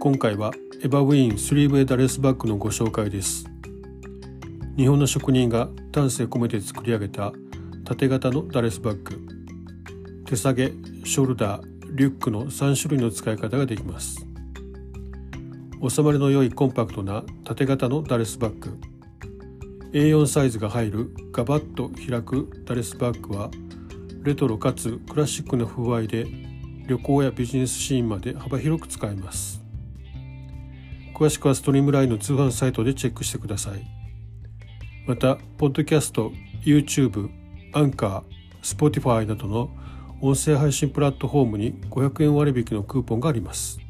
今回はエバウィーンスリーウェイダレスバッグのご紹介です。日本の職人が丹精込めて作り上げた縦型のダレスバッグ。手提げショルダーリュックの3種類の使い方ができます。収まりの良いコンパクトな縦型のダレスバッグ。A4 サイズが入るガバッと開くダレスバッグはレトロかつクラシックな風合いで旅行やビジネスシーンまで幅広く使えます。詳しくはストリームラインの通販サイトでチェックしてください。またポッドキャスト YouTube アンカー Spotify などの音声配信プラットフォームに500円割引のクーポンがあります。